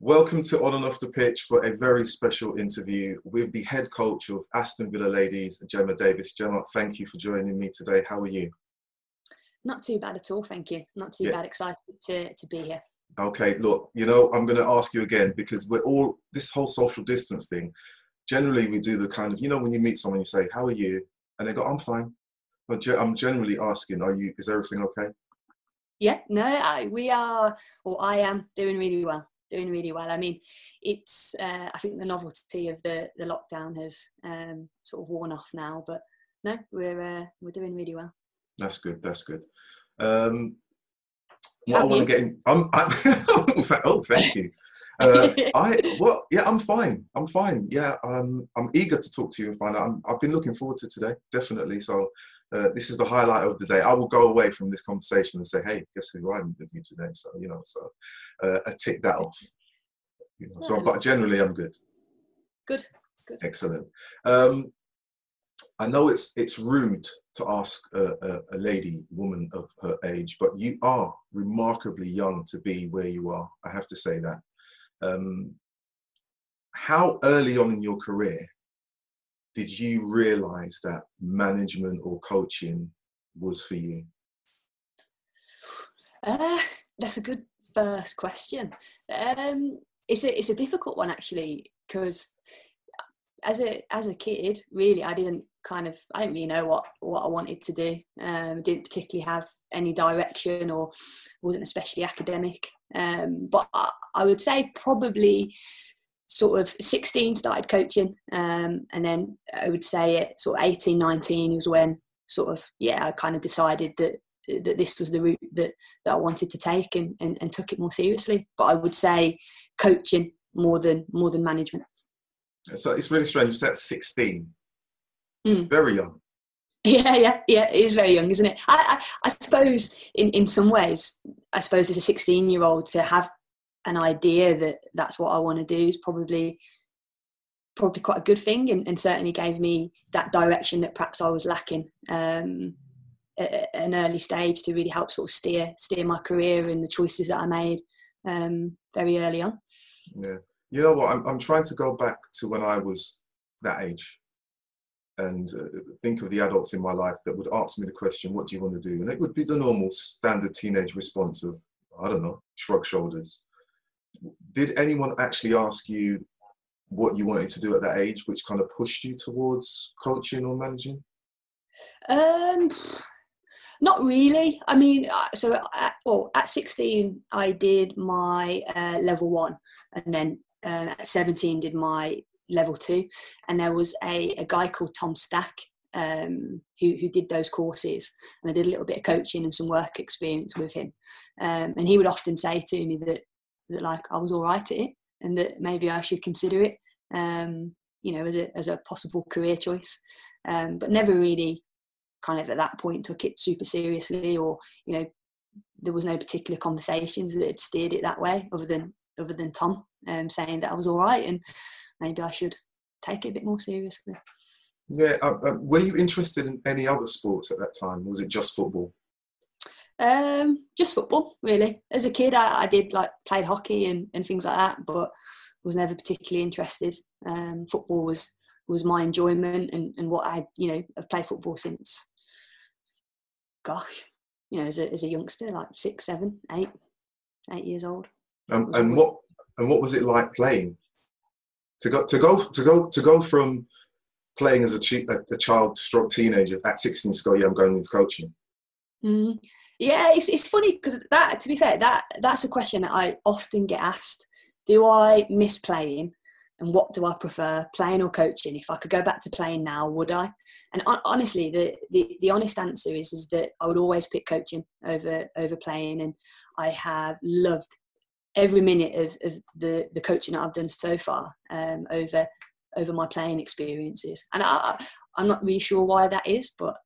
Welcome to On and Off the Pitch for a very special interview with the head coach of Aston Villa Ladies, Gemma Davies. Gemma, thank you for joining me today. How are you? Not too bad at all, thank you. Not too yeah. bad. Excited to, to be here. Okay, look, you know, I'm going to ask you again because we're all, this whole social distance thing, generally we do the kind of, you know, when you meet someone, you say, How are you? And they go, I'm fine. But I'm generally asking, Are you, is everything okay? Yeah, no, I, we are, or I am doing really well doing really well. I mean, it's uh, I think the novelty of the the lockdown has um, sort of worn off now, but no, we're uh, we're doing really well. That's good. That's good. Um, what I want to get in, I'm, I'm oh, thank you. Uh, I well, yeah, I'm fine. I'm fine. Yeah, um, I'm eager to talk to you and find out. i have been looking forward to today, definitely. So uh, this is the highlight of the day. I will go away from this conversation and say, hey, guess who I'm with you today? So, you know, so uh, I tick that off. You know, so, but generally, I'm good. Good. Good. Excellent. Um, I know it's it's rude to ask a, a, a, lady, woman of her age, but you are remarkably young to be where you are. I have to say that. Um, how early on in your career did you realize that management or coaching was for you? Uh, that's a good first question. Um, it's a it's a difficult one actually because as a as a kid, really, I didn't kind of I didn't really know what what I wanted to do. Um, didn't particularly have any direction or wasn't especially academic. Um, but I, I would say probably sort of 16 started coaching um, and then i would say at sort of 18 19 was when sort of yeah i kind of decided that that this was the route that, that i wanted to take and, and, and took it more seriously. But i would say coaching more than more than management. So it's really strange you said 16 mm. very young. Yeah yeah yeah it is very young isn't it? I, I, I suppose in in some ways i suppose as a 16 year old to have an idea that that's what I want to do is probably probably quite a good thing and, and certainly gave me that direction that perhaps I was lacking um, at an early stage to really help sort of steer steer my career and the choices that I made um, very early on. Yeah, you know what? I'm I'm trying to go back to when I was that age and uh, think of the adults in my life that would ask me the question, "What do you want to do?" And it would be the normal standard teenage response of, "I don't know," shrug shoulders did anyone actually ask you what you wanted to do at that age, which kind of pushed you towards coaching or managing? Um, not really. I mean, uh, so at, well, at 16, I did my uh, level one, and then uh, at 17 did my level two, and there was a, a guy called Tom Stack um, who, who did those courses, and I did a little bit of coaching and some work experience with him, um, and he would often say to me that that like I was all right at it and that maybe I should consider it, um, you know, as a as a possible career choice. Um, but never really kind of at that point took it super seriously or you know there was no particular conversations that had steered it that way other than other than Tom um, saying that I was all right and maybe I should take it a bit more seriously. Yeah, uh, uh, were you interested in any other sports at that time? Was it just football? Um, just football, really. As a kid, I, I, did like played hockey and, and things like that, but was never particularly interested. Um, football was was my enjoyment and, and what I, you know, I've played football since, gosh, you know, as a, as a youngster, like six, seven, eight, eight years old. Um, and what and what was it like playing? To go to go to go to go from playing as a, a child, stroke teenager at 16 to go, yeah, I'm going into coaching. Mm. Yeah, it's it's funny because that, to be fair, that that's a question that I often get asked. Do I miss playing? And what do I prefer, playing or coaching? If I could go back to playing now, would I? And honestly, the, the, the honest answer is is that I would always pick coaching over over playing, and I have loved every minute of, of the the coaching that I've done so far um, over over my playing experiences. And I, I'm not really sure why that is, but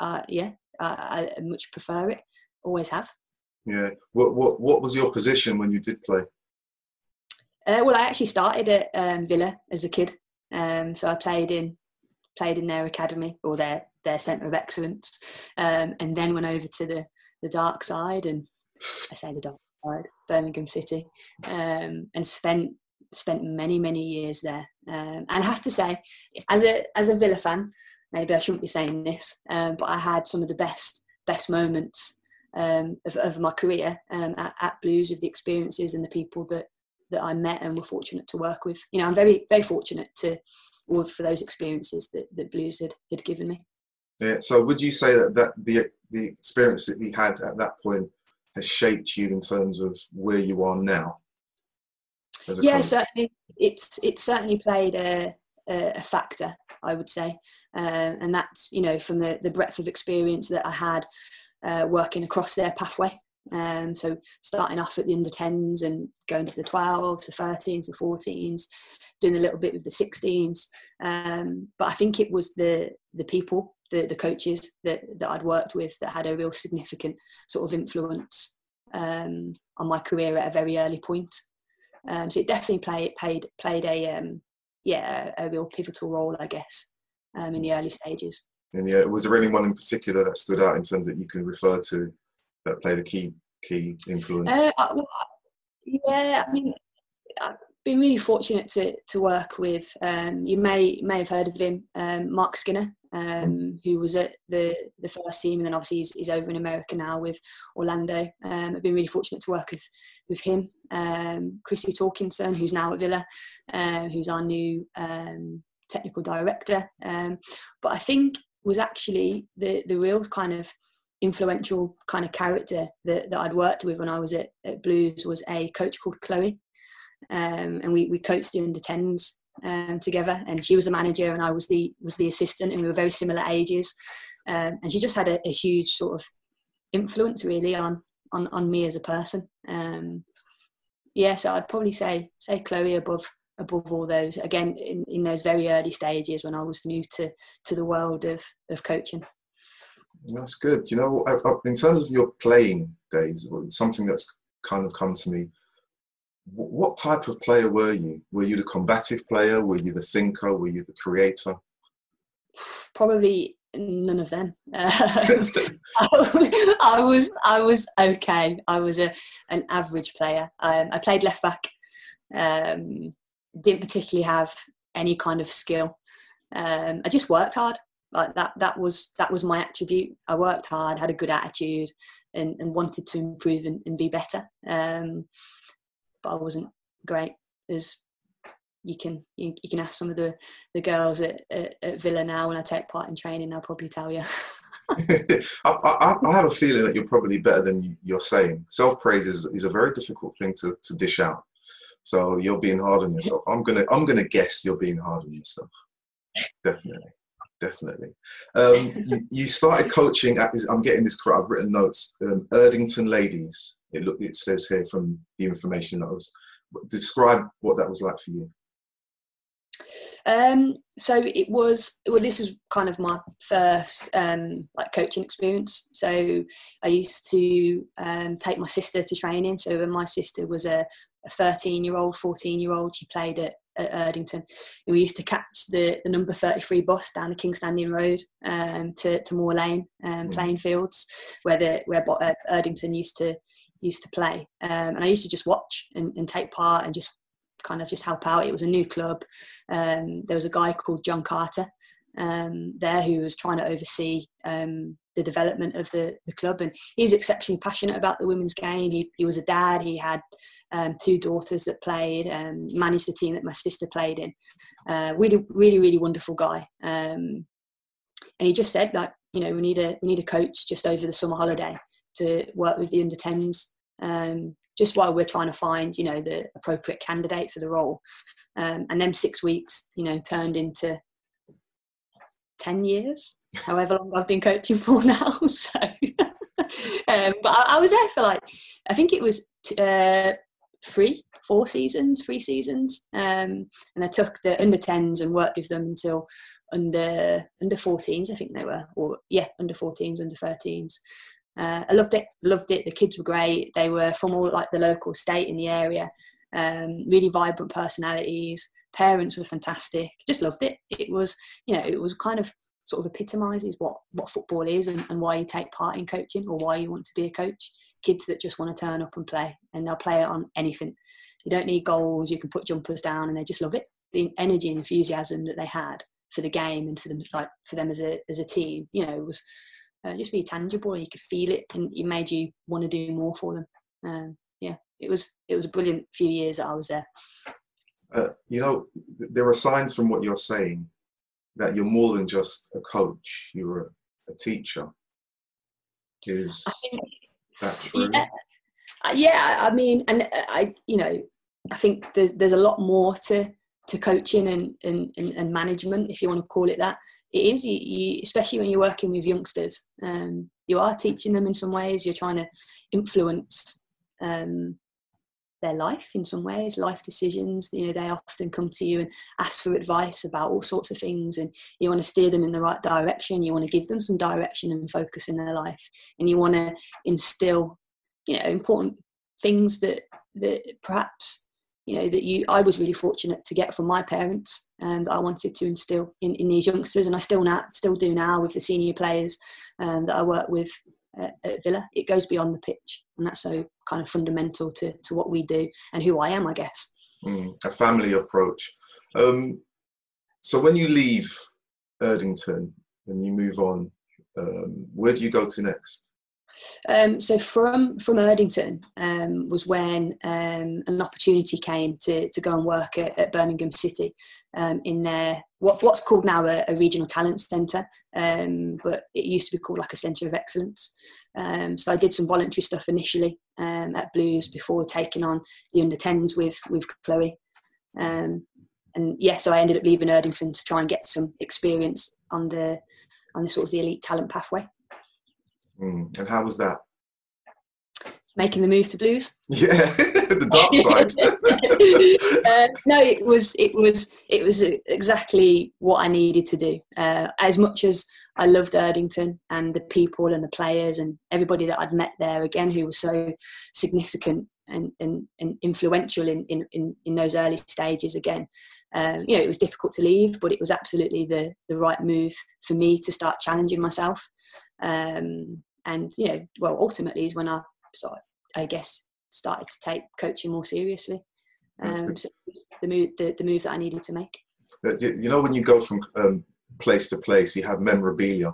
uh, yeah, I, I much prefer it always have. Yeah. What what what was your position when you did play? Uh, well, I actually started at um, Villa as a kid, um, so I played in played in their academy or their their centre of excellence, um, and then went over to the the dark side. And I say the dark, side, Birmingham City, um, and spent spent many many years there. Um, and I have to say, as a as a Villa fan, maybe I shouldn't be saying this, um, but I had some of the best best moments um, of, of, my career um, at, at, Blues with the experiences and the people that that I met and were fortunate to work with. You know, I'm very very fortunate to for those experiences that, that Blues had, had given me. Yeah. So would you say that, that the the experience that you had at that point has shaped you in terms of where you are now? yeah, coach? certainly. It's it's certainly played a, a, factor, I would say, uh, and that's you know from the the breadth of experience that I had uh, working across their pathway. Um, so starting off at the under 10s and going to the 12s, the 13s, the 14s, doing a little bit with the 16s. Um, but I think it was the the people, the the coaches that that I'd worked with that had a real significant sort of influence um, on my career at a very early point. Um, so it definitely played played played a um, yeah a, a, real pivotal role, I guess, um, in the early stages. And yeah, was there anyone in particular that stood out in terms that you can refer to that played a key key influence? Uh, well, yeah, I mean, been really fortunate to to work with. Um, you may may have heard of him, um, Mark Skinner, um, who was at the the first team, and then obviously he's, he's over in America now with Orlando. Um, I've been really fortunate to work with with him. Um, Chrissy Torkinson, who's now at Villa, uh, who's our new technical director. But I think was actually the the real kind of influential kind of character that, that I'd worked with when I was at, at Blues was a coach called Chloe. Um, and we, we coached in the tens um, together. And she was a manager and I was the was the assistant and we were very similar ages. Um, and she just had a, a, huge sort of influence really on on, on me as a person. Um, yeah so I'd probably say say Chloe above above all those. Again in, in those very early stages when I was new to to the world of of coaching. That's good. You know in terms of your playing days something that's kind of come to me what type of player were you were you the combative player were you the thinker were you the creator probably none of them I was I was okay I was a an average player um, I played left back um, didn't particularly have any kind of skill. Um, I just worked hard. Like that, that was that was my attribute. I worked hard, had a good attitude, and, and wanted to improve and, and be better. Um, but I wasn't great as you can you, you, can ask some of the the girls at, at, at, Villa now when I take part in training. I'll probably tell you. I, I, I, have a feeling that you're probably better than you're saying. Self praise is, is a very difficult thing to, to dish out. So you're being hard on yourself. I'm gonna I'm gonna guess you're being hard on yourself. Definitely, definitely. Um, you, you, started coaching at. I'm getting this correct. I've written notes. Um, Erdington Ladies. It look. It says here from the information that was. Describe what that was like for you. Um, so it was well. This is kind of my first um, like coaching experience. So I used to um, take my sister to training. So when my sister was a, a 13 year old, 14 year old. She played at, at Erdington. And we used to catch the, the number 33 bus down the Kingstanding Road um, to, to Moor Lane um, mm. playing fields where the where uh, Erdington used to used to play. Um, and I used to just watch and, and, take part and just kind of just help out. It was a new club. Um, there was a guy called John Carter um, there who was trying to oversee um, the development of the, the club. And he's exceptionally passionate about the women's game. He, he was a dad, he had um, two daughters that played, um, managed the team that my sister played in. Uh, really, really, really wonderful guy. And he just said, like, you know, we need a we need a coach just over the summer holiday to work with the under 10s. Um, just while we're trying to find, you know, the appropriate candidate for the role. Um, and then six weeks, you know, turned into 10 years however long I've been coaching for now. So, um, but I, I, was there for like, I think it was t- uh, three, four seasons, three seasons, um, and I took the under 10s and worked with them until under under 14s, I think they were, or yeah, under 14s, under 13s. Uh, I loved it, loved it. The kids were great. They were from all like the local state in the area. Um, really vibrant personalities. Parents were fantastic. Just loved it. It was, you know, it was kind of sort of epitomises what what football is and, and why you take part in coaching or why you want to be a coach. Kids that just want to turn up and play, and they'll play it on anything. You don't need goals. You can put jumpers down, and they just love it. The energy and enthusiasm that they had for the game and for them, like for them as a as a team, you know, was uh, just really tangible. You could feel it, and it made you want to do more for them. Um, yeah, it was it was a brilliant few years that I was there. Uh, you know, there are signs from what you're saying that you're more than just a coach. You're a, a teacher. Is think, that true? Yeah, uh, yeah. I mean, and uh, I, you know, I think there's there's a lot more to to coaching and and, and management, if you want to call it that. It is, you, you, especially when you're working with youngsters. Um, you are teaching them in some ways. You're trying to influence um, their life in some ways, life decisions. You know, they often come to you and ask for advice about all sorts of things, and you want to steer them in the right direction. You want to give them some direction and focus in their life, and you want to instill, you know, important things that that perhaps you know that you I was really fortunate to get from my parents and that I wanted to instill in, in these youngsters and I still now still do now with the senior players um, that I work with at, at Villa. It goes beyond the pitch and that's so kind of fundamental to, to what we do and who I am, I guess. Mm, a family approach. Um, so when you leave Erdington and you move on, um, where do you go to next? Um, so from from Erdington um, was when um, an opportunity came to, to go and work at, at Birmingham City um, in their what, what's called now a, a regional talent centre, um, but it used to be called like a centre of excellence. Um, so I did some voluntary stuff initially at Blues before taking on the under 10s with with Chloe. and yeah, so I ended up leaving Erdington to try and get some experience on the on the sort of the elite talent pathway. Mm. And how was that? Making the move to blues. Yeah, the dark side. uh, no, it was it was it was exactly what I needed to do. Uh, as much as I loved Erdington and the people and the players and everybody that I'd met there again, who was so significant and, and, and influential in, in, in, in, those early stages again. Um, you know, it was difficult to leave, but it was absolutely the, the right move for me to start challenging myself. Um, and you know well ultimately is when i sort of, i guess started to take coaching more seriously. Um, so the move the, the move that i needed to make. Uh, you know when you go from um, place to place you have memorabilia.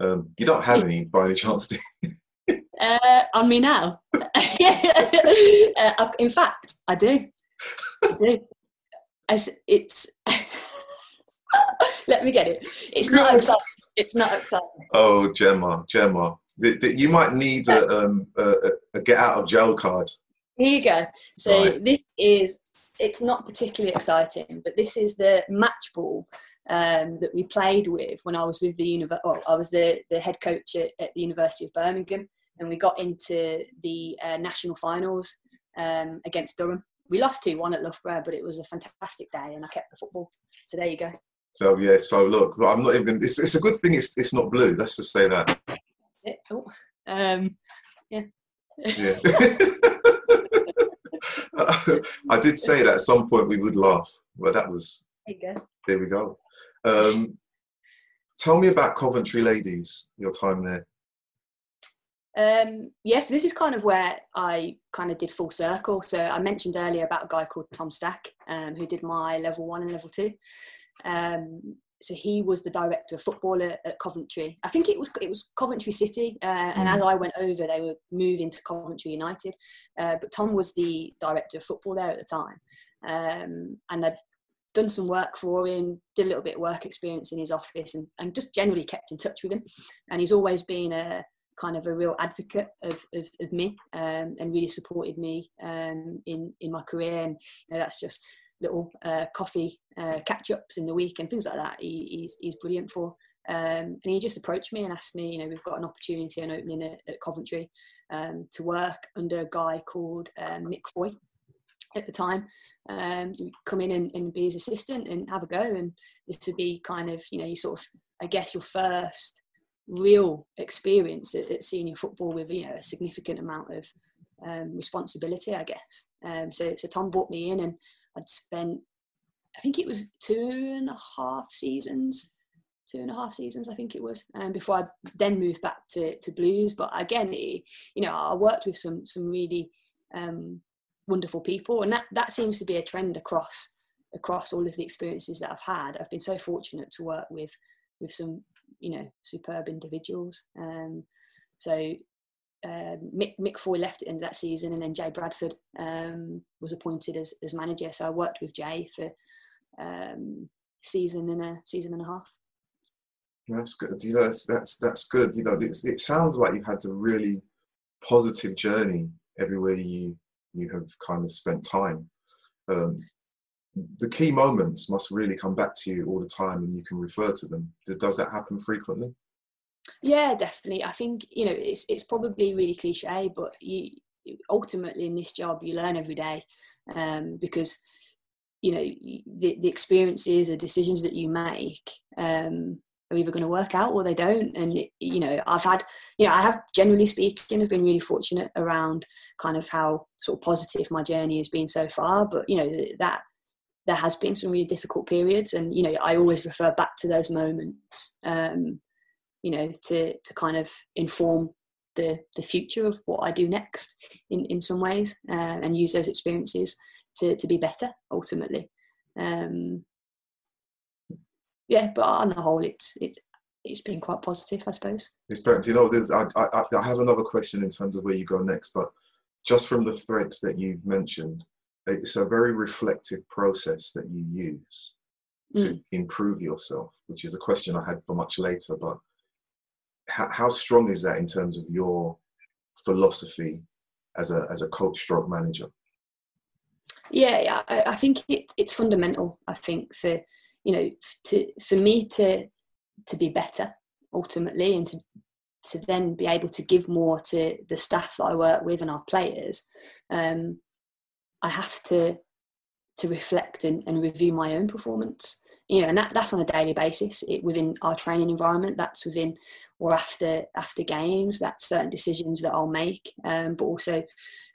Um, you don't have any by any chance uh, on me now. Uh, in fact i do. I do. As it's let me get it. It's not exciting it's not exciting. Oh, Gemma, Gemma, you might need a, um, a, a, get out of jail card. Here you go. So right. this is. It's not particularly exciting, but this is the match ball um, that we played with when I was with the university. Oh, I was the, the head coach at, at, the University of Birmingham, and we got into the uh, national finals um, against Durham. We lost 2 1 at Loughborough, but it was a fantastic day, and I kept the football. So there you go. So yeah, so look, I'm not even. It's, it's a good thing. It's it's not blue. Let's just say that. oh, um, yeah. Yeah. I did say that at some point we would laugh, but that was. There you go. There we go. Um, tell me about Coventry Ladies. Your time there. Um, yes, this is kind of where I kind of did full circle. So I mentioned earlier about a guy called Tom Stack, um, who did my level one and level two. Um, so he was the director of football at, at, Coventry. I think it was it was Coventry City, uh, and mm. as I went over, they were moving to Coventry United. Uh, but Tom was the director of football there at the time, um, and I'd done some work for him, did a little bit of work experience in his office, and, and just generally kept in touch with him. And he's always been a kind of a real advocate of, of, of me um, and really supported me um, in in my career. And you know, that's just little uh, coffee uh, catch ups in the week and things like that. He, he's, he's brilliant for. Um, and he just approached me and asked me, you know, we've got an opportunity and opening at, at Coventry um, to work under a guy called um, Mick Boy at the time. Um, come in and, and, be his assistant and have a go. And this would be kind of, you know, you sort of, I guess, your first real experience at, at senior football with, you know, a significant amount of um, responsibility, I guess. Um, so, so Tom brought me in and I'd spent, I think it was two and a half seasons two and a half seasons, I think it was, um, before I then moved back to, to blues. But again, it, you know, I worked with some some really um, wonderful people, and that that seems to be a trend across across all of the experiences that I've had. I've been so fortunate to work with with some you know superb individuals. Um, so uh, Mick, Mick Foy left at the end of that season, and then Jay Bradford um, was appointed as, as manager. So I worked with Jay for um, season and a season and a half. That's good. You know, that's that's that's good. You know, it sounds like you had a really positive journey everywhere you you have kind of spent time. Um, the key moments must really come back to you all the time, and you can refer to them. Does, does that happen frequently? Yeah, definitely. I think you know it's it's probably really cliche, but you ultimately in this job you learn every day um, because you know the, the experiences the decisions that you make um, are either going to work out or they don't and you know i've had you know i have generally speaking have been really fortunate around kind of how sort of positive my journey has been so far but you know that there has been some really difficult periods and you know i always refer back to those moments um, you know to to kind of inform the the future of what I do next in in some ways uh, and use those experiences to to be better ultimately. Um, yeah, but on the whole, it's it it's been quite positive, I suppose. It's brilliant. You know, there's I, I I have another question in terms of where you go next, but just from the threads that you've mentioned, it's a very reflective process that you use to mm. improve yourself, which is a question I had for much later, but how, how strong is that in terms of your philosophy as a as a coach stroke manager yeah, yeah I, I think it, it's fundamental i think for you know to for me to to be better ultimately and to to then be able to give more to the staff that i work with and our players um i have to to reflect and, and review my own performance you know, and that, that's on a daily basis it, within our training environment. That's within or after after games. That's certain decisions that I'll make, um, but also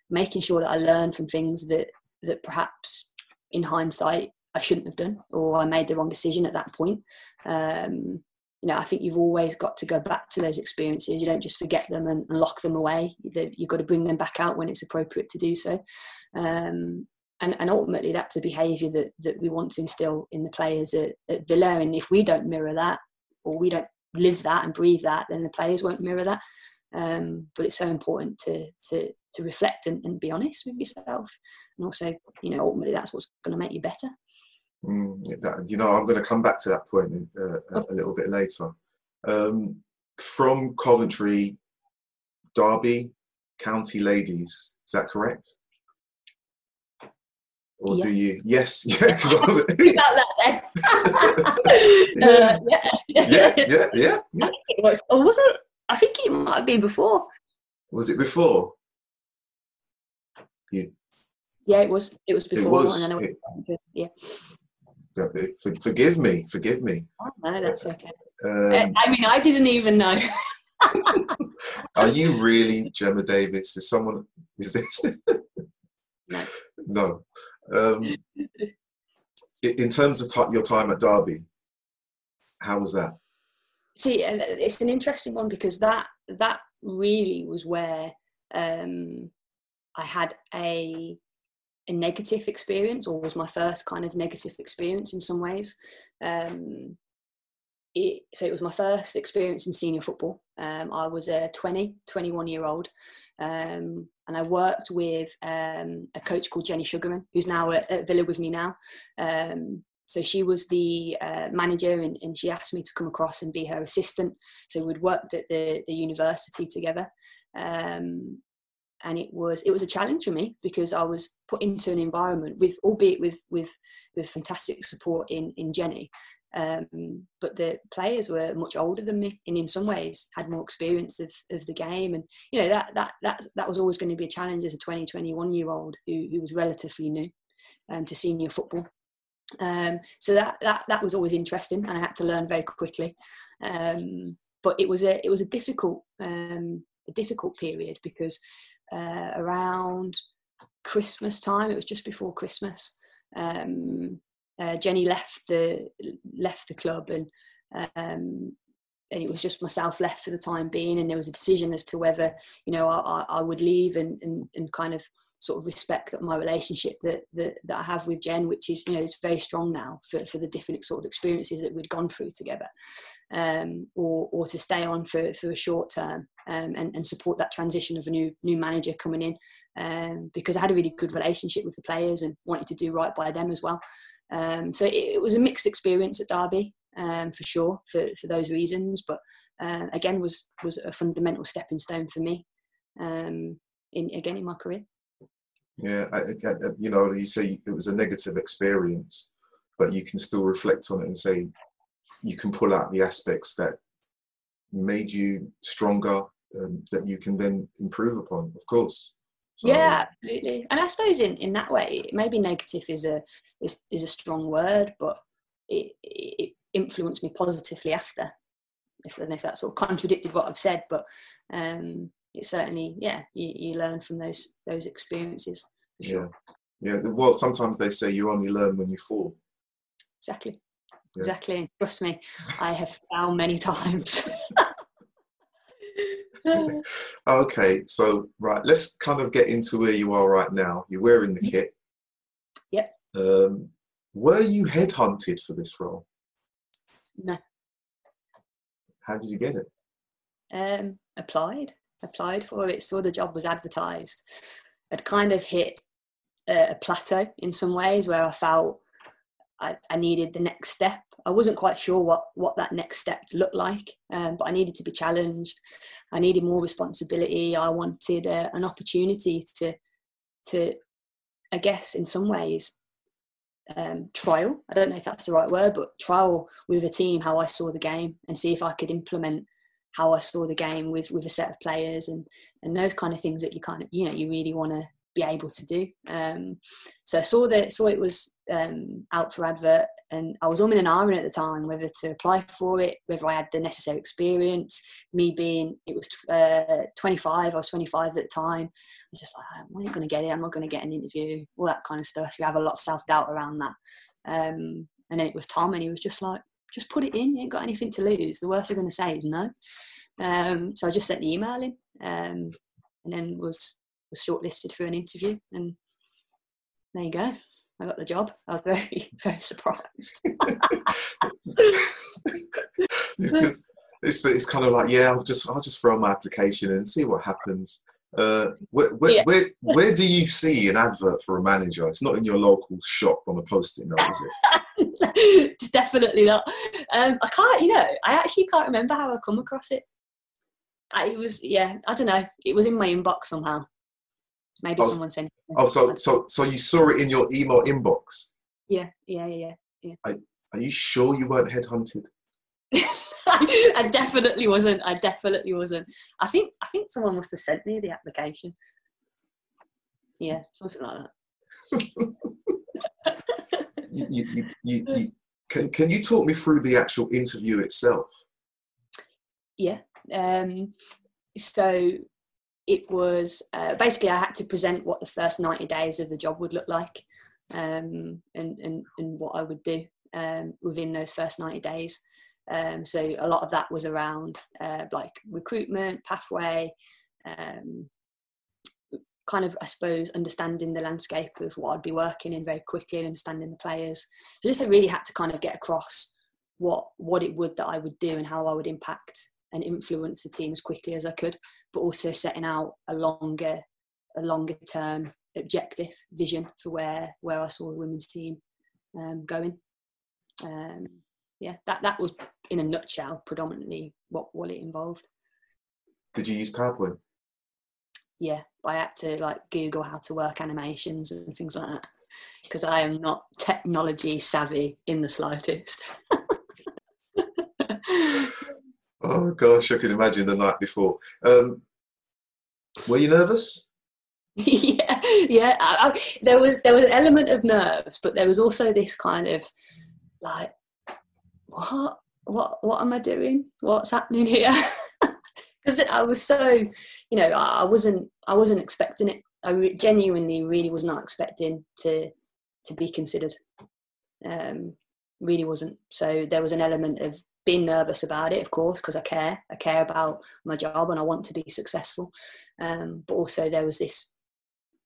making sure that I learn from things that that perhaps in hindsight I shouldn't have done, or I made the wrong decision at that point. Um, you know, I think you've always got to go back to those experiences. You don't just forget them and, lock them away. You've got to bring them back out when it's appropriate to do so. Um, and, and ultimately that's a behaviour that, that we want to instill in the players at, at Villa. And if we don't mirror that, or we don't live that and breathe that, then the players won't mirror that. Um, but it's so important to to to reflect and, and, be honest with yourself, and also, you know, ultimately that's what's going to make you better. Mm, that, you know, I'm going to come back to that point uh, a, little bit later. Um, from Coventry, Derby, County Ladies, is that correct? Or yeah. do you? Yes, yeah. that uh, yeah. yeah, yeah, yeah, yeah. Was, or was it? I think it might have been before. Was it before? You, yeah, it was. It was before. It was. And then it, yeah. Forgive me. Forgive me. Oh, no, that's okay. Um, I mean, I didn't even know. Are you really Gemma Davies? Is someone? Is this? no. No. Um, in terms of t- your time at Derby, how was that? See, it's an interesting one because that that really was where um, I had a a negative experience, or was my first kind of negative experience in some ways. Um, it, so it was my first experience in senior football. Um, I was a 20, 21 year old, um, and I worked with um, a coach called Jenny Sugarman, who's now at, at Villa with me now. Um, so she was the uh, manager, and, and, she asked me to come across and be her assistant. So we'd worked at the, the university together, um, and it was it was a challenge for me because I was put into an environment with, albeit with with with fantastic support in in Jenny, um, but the players were much older than me and in some ways had more experience of, of the game. And, you know, that, that, that, that was always going to be a challenge as a 20, 21 year old who, who was relatively new um, to senior football. Um, so that, that, that was always interesting and I had to learn very quickly. Um, but it was a, it was a difficult, um, a difficult period because uh, around Christmas time, it was just before Christmas, um, uh, Jenny left the left the club, and Um, and it was just myself left for the time being. And there was a decision as to whether you know i, I would leave and, and, and kind of sort of respect my relationship that, that that i have with jen which is you know is very strong now for, for the different sort of experiences that we'd gone through together um, or or to stay on for, for a short term um, and, and support that transition of a new new manager coming in um, because i had a really good relationship with the players and wanted to do right by them as well um, so it, it was a mixed experience at derby um, for sure for, for those reasons. But uh, again, was was a fundamental stepping stone for me um, in again in my career. Yeah, I, I, you know, you say it was a negative experience, but you can still reflect on it and say you can pull out the aspects that made you stronger um, that you can then improve upon. Of course. So, yeah, absolutely. And I suppose in, in that way, maybe negative is a is, is a strong word, but it, it influenced me positively after. If, if that sort of contradicted what I've said, but um, it certainly, yeah, you, you learn from those those experiences. Sure. Yeah, yeah. Well, sometimes they say you only learn when you fall. Exactly. Yeah. Exactly. Trust me, I have found many times. okay, so right, let's kind of get into where you are right now. You're wearing the mm-hmm. kit. Yep. Um, were you headhunted for this role? No. How did you get it? Um, applied. Applied for it. Saw the job was advertised. I'd kind of hit a, a plateau in some ways where I felt I, I, needed the next step. I wasn't quite sure what what that next step looked like, um, but I needed to be challenged. I needed more responsibility. I wanted uh, an opportunity to to, I guess, in some ways, um, trial. I don't know if that's the right word, but trial with a team how I saw the game and see if I could implement how I saw the game with with a set of players and and those kind of things that you kind of you know you really want to be able to do. Um, so I saw that saw it was um, out for advert, and I was umming and ahhing at the time whether to apply for it, whether I had the necessary experience. Me being it was uh, 25, I was 25 at the time. I was just like, I'm not going to get it. I'm not going to get an interview. All that kind of stuff. You have a lot of self doubt around that. Um, and then it was Tom, and he was just like, just put it in. You ain't got anything to lose. The worst they're going to say is no. Um, so I just sent the email in, um, and then was was shortlisted for an interview, and there you go. I got the job. I was very, very surprised. it's, it's, it's, kind of like, yeah, I'll just I'll just throw my application in and see what happens. Uh, where, where, yeah. where, where, do you see an advert for a manager? It's not in your local shop on a post-it note, is it? it's definitely not. Um, I can't, you know, I actually can't remember how I come across it. I, it was, yeah, I don't know. It was in my inbox somehow. Maybe oh, someone sent. Oh, so so so you saw it in your email inbox? Yeah, yeah, yeah, yeah. Are, are you sure you weren't headhunted? I definitely wasn't. I definitely wasn't. I think I think someone must have sent me the application. Yeah, something like that. you, you, you, you, can can you talk me through the actual interview itself? Yeah. Um, so it was uh, basically I had to present what the first 90 days of the job would look like um, and, and, and what I would do um, within those first 90 days. Um, so a lot of that was around uh, like recruitment, pathway, um, kind of, I suppose, understanding the landscape of what I'd be working in very quickly and understanding the players. So just I really had to kind of get across what what it would that I would do and how I would impact and influence the team as quickly as I could, but also setting out a longer, a longer term objective vision for where where I saw the women's team um, going. Um, yeah, that that was in a nutshell predominantly what what it involved. Did you use PowerPoint? Yeah, I had to like Google how to work animations and things like that because I am not technology savvy in the slightest. Oh gosh, I can imagine the night before. Um, were you nervous? yeah, yeah. I, I, there was there was an element of nerves, but there was also this kind of like, what, what, what am I doing? What's happening here? Because I was so, you know, I, I wasn't I wasn't expecting it. I re- genuinely really was not expecting to to be considered. Um, really wasn't. So there was an element of been nervous about it, of course, because I care. I care about my job and I want to be successful. Um, but also there was this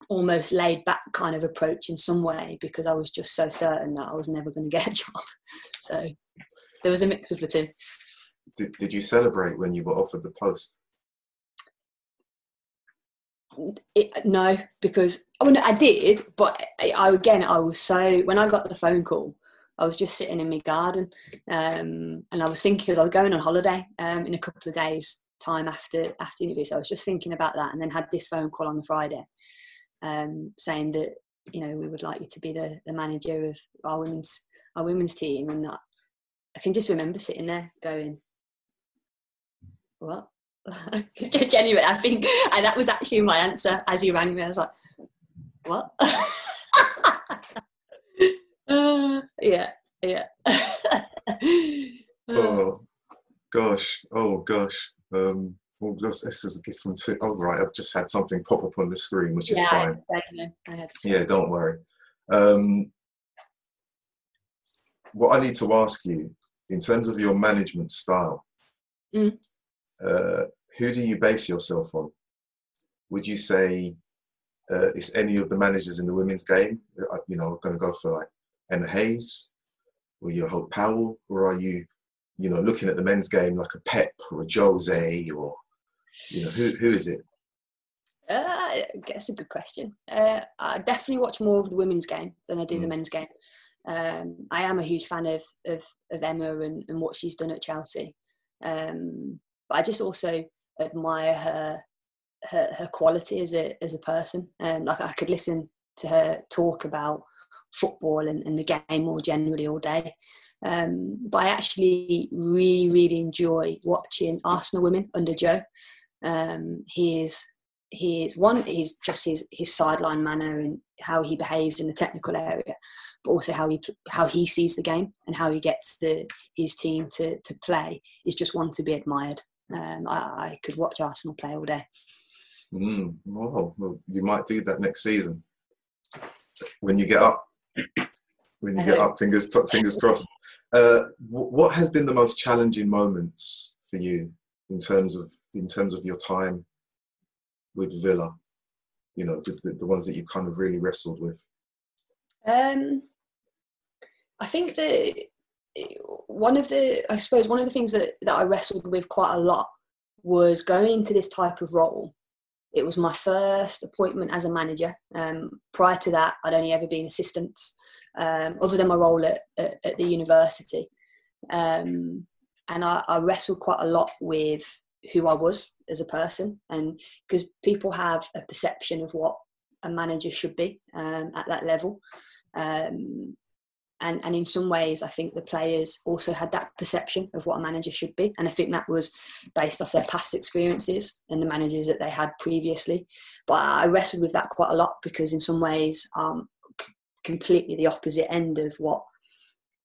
almost laid back kind of approach in some way because I was just so certain that I was never going to get a job. So there was a mix of the two. Did, did you celebrate when you were offered the post? It, no, because oh no, I did, but I, I, again I was so when I got the phone call, I was just sitting in my garden, um, and I was thinking because I was going on holiday um, in a couple of days time after after interview, so I was just thinking about that, and then had this phone call on the Friday, um, saying that you know we would like you to be the, the manager of our women's our women's team, and that I can just remember sitting there going, "What?" Genuine, I think, and that was actually my answer as he rang me. I was like, "What?" uh, yeah, yeah. oh gosh, oh gosh. Um, well, this, this is a gift from two. Oh, right, I've just had something pop up on the screen, which is yeah, fine. I, I yeah, don't worry. Um, what I need to ask you, in terms of your management style, mm. uh, who do you base yourself on? Would you say uh, it's any of the managers in the women's game? Uh, you know, going to go for like Emma Hayes, or you Hope Powell, or are you, you know, looking at the men's game like a Pep or a Jose or you know, who who is it? Uh, I guess a good question. Uh, I definitely watch more of the women's game than I do mm. the men's game. Um, I am a huge fan of of, of Emma and, and, what she's done at Chelsea, um, but I just also admire her her, her quality as a as a person. Um, like I could listen to her talk about football and, and the game more generally all day. Um, but I actually really, really enjoy watching Arsenal women under Joe. Um, he is he is one he's just his his sideline manner and how he behaves in the technical area but also how he how he sees the game and how he gets the his team to to play is just one to be admired um, I, I, could watch arsenal play all day mm, well, you might do that next season when you get up when you get up fingers fingers crossed uh, what has been the most challenging moments for you in terms of in terms of your time with Villa? You know, the, the, the ones that you kind of really wrestled with. Um, I think that one of the, I suppose, one of the things that, that I wrestled with quite a lot was going into this type of role. It was my first appointment as a manager. Um, prior to that, I'd only ever been assistant, um, other than my role at, at, at the university. Um, and I, I wrestled quite a lot with who I was as a person, and because people have a perception of what a manager should be um, at that level. Um, and, and in some ways, I think the players also had that perception of what a manager should be. And I think that was based off their past experiences and the managers that they had previously. But I wrestled with that quite a lot because, in some ways, um, completely the opposite end of what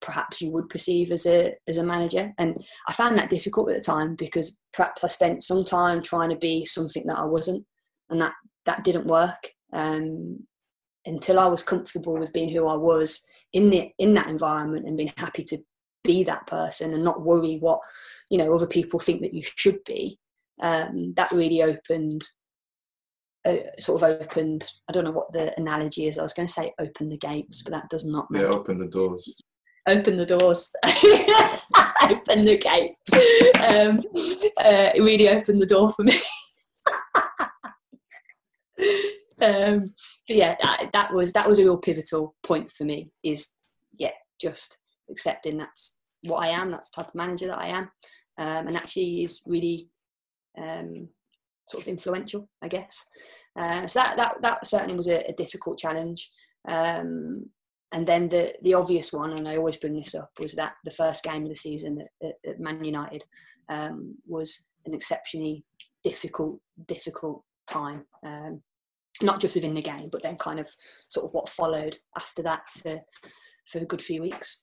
perhaps you would perceive as a as a manager and i found that difficult at the time because perhaps i spent some time trying to be something that i wasn't and that that didn't work um, until i was comfortable with being who i was in the in that environment and being happy to be that person and not worry what you know other people think that you should be um, that really opened uh, sort of opened i don't know what the analogy is i was going to say open the gates but that does not yeah open the doors open the doors, open the gates. Um, uh, it really opened the door for me. um, yeah, that, that, was that was a real pivotal point for me. Is yeah, just accepting that's what I am. That's the type of manager that I am, um, and actually is really um, sort of influential, I guess. Uh, so that, that that certainly was a, a difficult challenge. Um, and then the the obvious one, and I always bring this up, was that the first game of the season at, at, at Man United um, was an exceptionally difficult, difficult time. Um, not just within the game, but then kind of sort of what followed after that for for a good few weeks.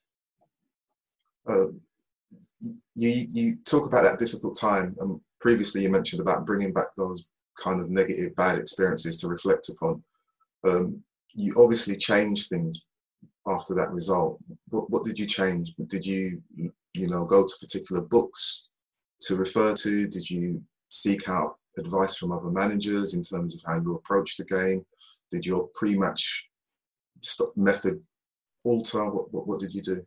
Um, you you talk about that difficult time. and previously, you mentioned about bringing back those kind of negative, bad experiences to reflect upon. Um, you obviously changed things after that result? What, what did you change? Did you you know, go to particular books to refer to? Did you seek out advice from other managers in terms of how you approach the game? Did your pre-match method alter? What, what, what did you do?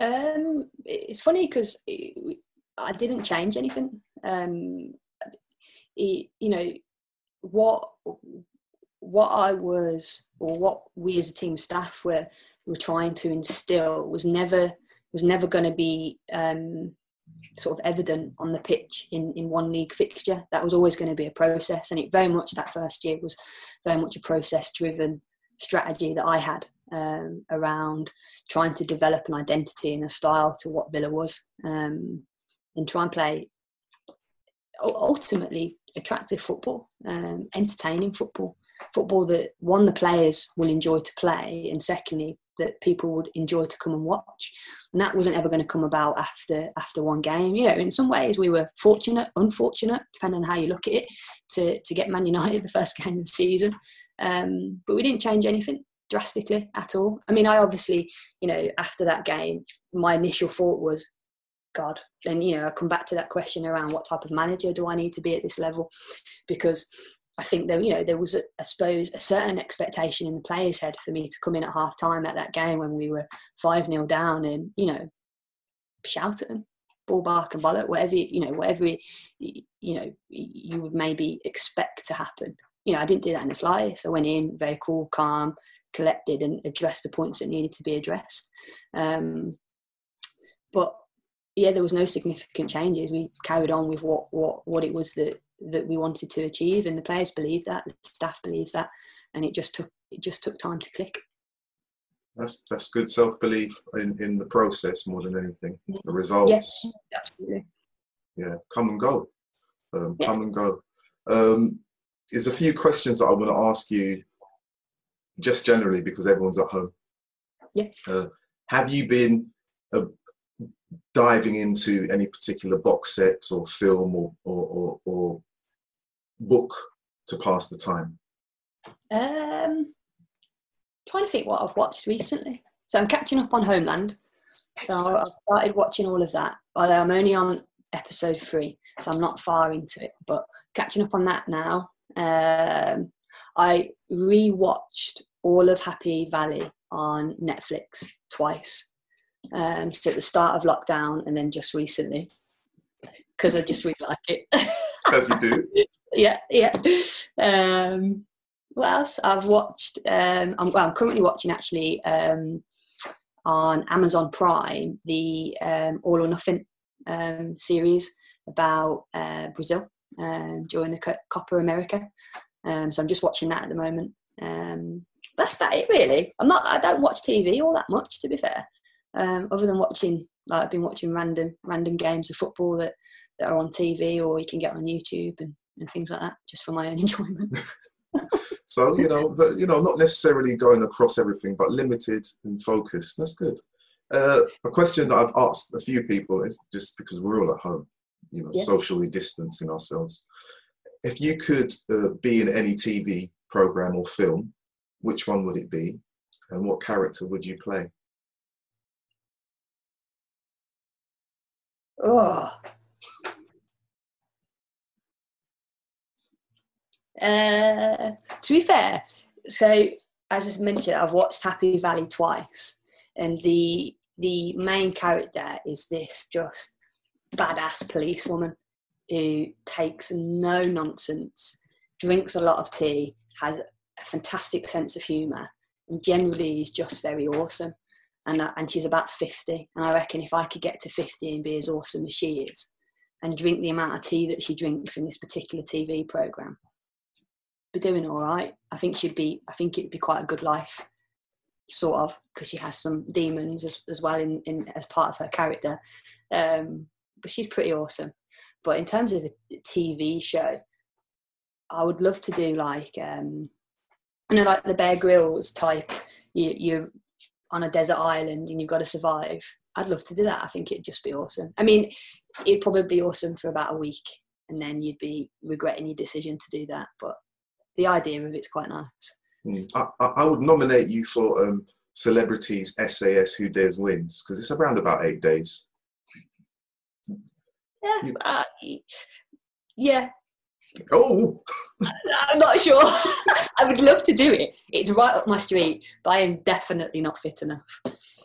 Um, it's funny because I didn't change anything. Um, it, you know, what what I was or what we as a team staff were were trying to instill was never was never going to be um, sort of evident on the pitch in, in one league fixture. That was always going to be a process, and it very much that first year was very much a process driven strategy that I had um, around trying to develop an identity and a style to what Villa was, um, and try and play ultimately attractive football, um, entertaining football, football that one the players will enjoy to play, and secondly that people would enjoy to come and watch. And that wasn't ever going to come about after after one game. You know, in some ways we were fortunate, unfortunate, depending on how you look at it, to to get Man United the first game of the season. Um, but we didn't change anything drastically at all. I mean, I obviously, you know, after that game, my initial thought was, God, then you know, I come back to that question around what type of manager do I need to be at this level, because I think there, you know, there was, a, I suppose, a certain expectation in the players' head for me to come in at half time at that game when we were five 0 down and you know, shout at them, ball bark and bollock, whatever you know, whatever you know you would maybe expect to happen. You know, I didn't do that in the slightest. I went in very cool, calm, collected, and addressed the points that needed to be addressed. Um, but yeah, there was no significant changes. We carried on with what what what it was that that we wanted to achieve, and the players believed that, the staff believed that, and it just took it just took time to click. That's that's good self belief in, in the process more than anything. The results, yeah, absolutely. Yeah, come and go, um, yeah. come and go. Um, there's a few questions that I want to ask you, just generally because everyone's at home. Yeah. Uh, have you been a diving into any particular box set or film or, or, or, or book to pass the time? Um, trying to think what I've watched recently. So I'm catching up on Homeland. So I've started watching all of that. Although I'm only on episode three, so I'm not far into it, but catching up on that now. Um, I rewatched all of Happy Valley on Netflix twice um, so at the start of lockdown and then just recently because I just really like it. As you do. yeah, yeah. Um, what else? I've watched. Um, I'm, well, I'm currently watching actually um, on Amazon Prime the um, All or Nothing um, series about uh, Brazil um, during the Copa America. Um, so I'm just watching that at the moment. Um, that's about it, really. I'm not. I don't watch TV all that much, to be fair um, other than watching like I've been watching random random games of football that, that are on TV or you can get on YouTube and, and things like that just for my own enjoyment. so you know, but, you know, not necessarily going across everything, but limited and focused. That's good. Uh, a question that I've asked a few people is just because we're all at home, you know, yeah. socially distancing ourselves. If you could uh, be in any TV program or film, which one would it be, and what character would you play? Oh. Uh, to be fair, so as I mentioned, I've watched Happy Valley twice, and the the main character is this just badass policewoman who takes no nonsense, drinks a lot of tea, has a fantastic sense of humour, and generally is just very awesome and uh, and she's about 50 and i reckon if i could get to 50 and be as awesome as she is and drink the amount of tea that she drinks in this particular tv program be doing all right. I think she'd be i think it'd be quite a good life sort of because she has some demons as, as well in, in as part of her character. Um, but she's pretty awesome. But in terms of a tv show i would love to do like um, you know like the bear grylls type you, you on a desert island and you've got to survive. I'd love to do that. I think it'd just be awesome. I mean, it'd probably be awesome for about a week and then you'd be regretting your decision to do that. But the idea of it's quite nice. Mm. I, I, would nominate you for um, Celebrities SAS Who Dares Wins because it's around about eight days. Yeah, You- uh, yeah. Oh, I'm not sure. I would love to do it. It's right up my street, but I am definitely not fit enough.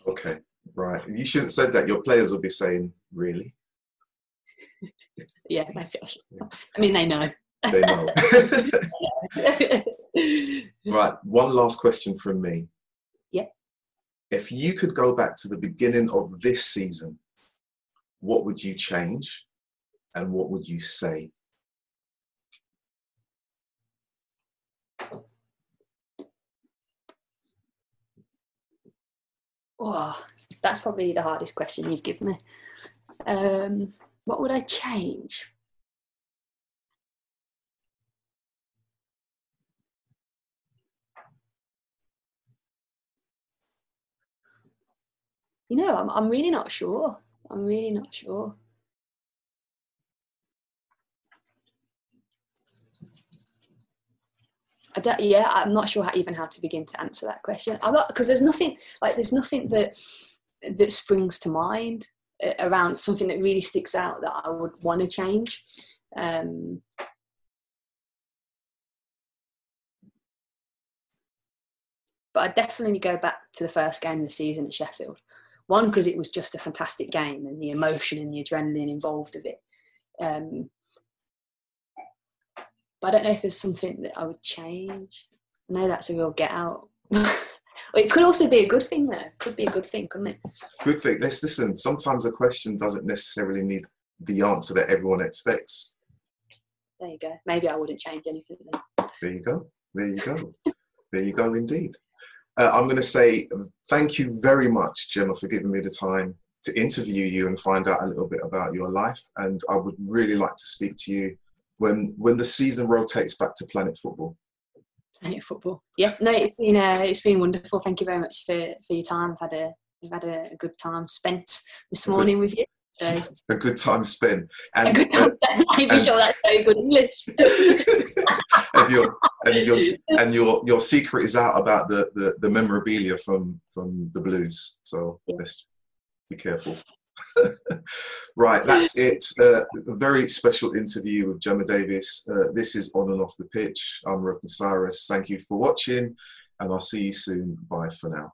okay, right. You shouldn't have said that. Your players will be saying, "Really?" Yeah, I should. I mean, they know. They know. right. One last question from me. Yeah. If you could go back to the beginning of this season, what would you change, and what would you say? Oh, that's probably the hardest question you've given me. Um, what would I change? You know, I'm, I'm really not sure. I'm really not sure. I don't, yeah, I'm not sure how, even how to begin to answer that question. Because there's nothing like there's nothing that that springs to mind uh, around something that really sticks out that I would want to change. Um, but I definitely go back to the first game of the season at Sheffield. One because it was just a fantastic game and the emotion and the adrenaline involved of it. Um, but I don't know if there's something that I would change. I know that's a real get out. it could also be a good thing, though. Could be a good thing, couldn't it? Good thing. Let's listen. Sometimes a question doesn't necessarily need the answer that everyone expects. There you go. Maybe I wouldn't change anything then. There you go. There you go. there you go, indeed. Uh, I'm going to say um, thank you very much, Gemma, for giving me the time to interview you and find out a little bit about your life. And I would really like to speak to you when when the season rotates back to Planet Football. Planet football. Yeah, no, it's been uh, it's been wonderful. Thank you very much for, for your time. I've had a I've had a, a good time spent this good- morning with you. So A good time spent, a and good. I'm and- sure that's very good English. and your and your and your your secret is out about the the, the memorabilia from from the Blues. So Yeah. let's be careful. right, that's it. Uh, a very special interview with Gemma Davies. Uh, this is on and off the pitch. I'm Roken Cyrus. Thank you for watching, and I'll see you soon. Bye for now.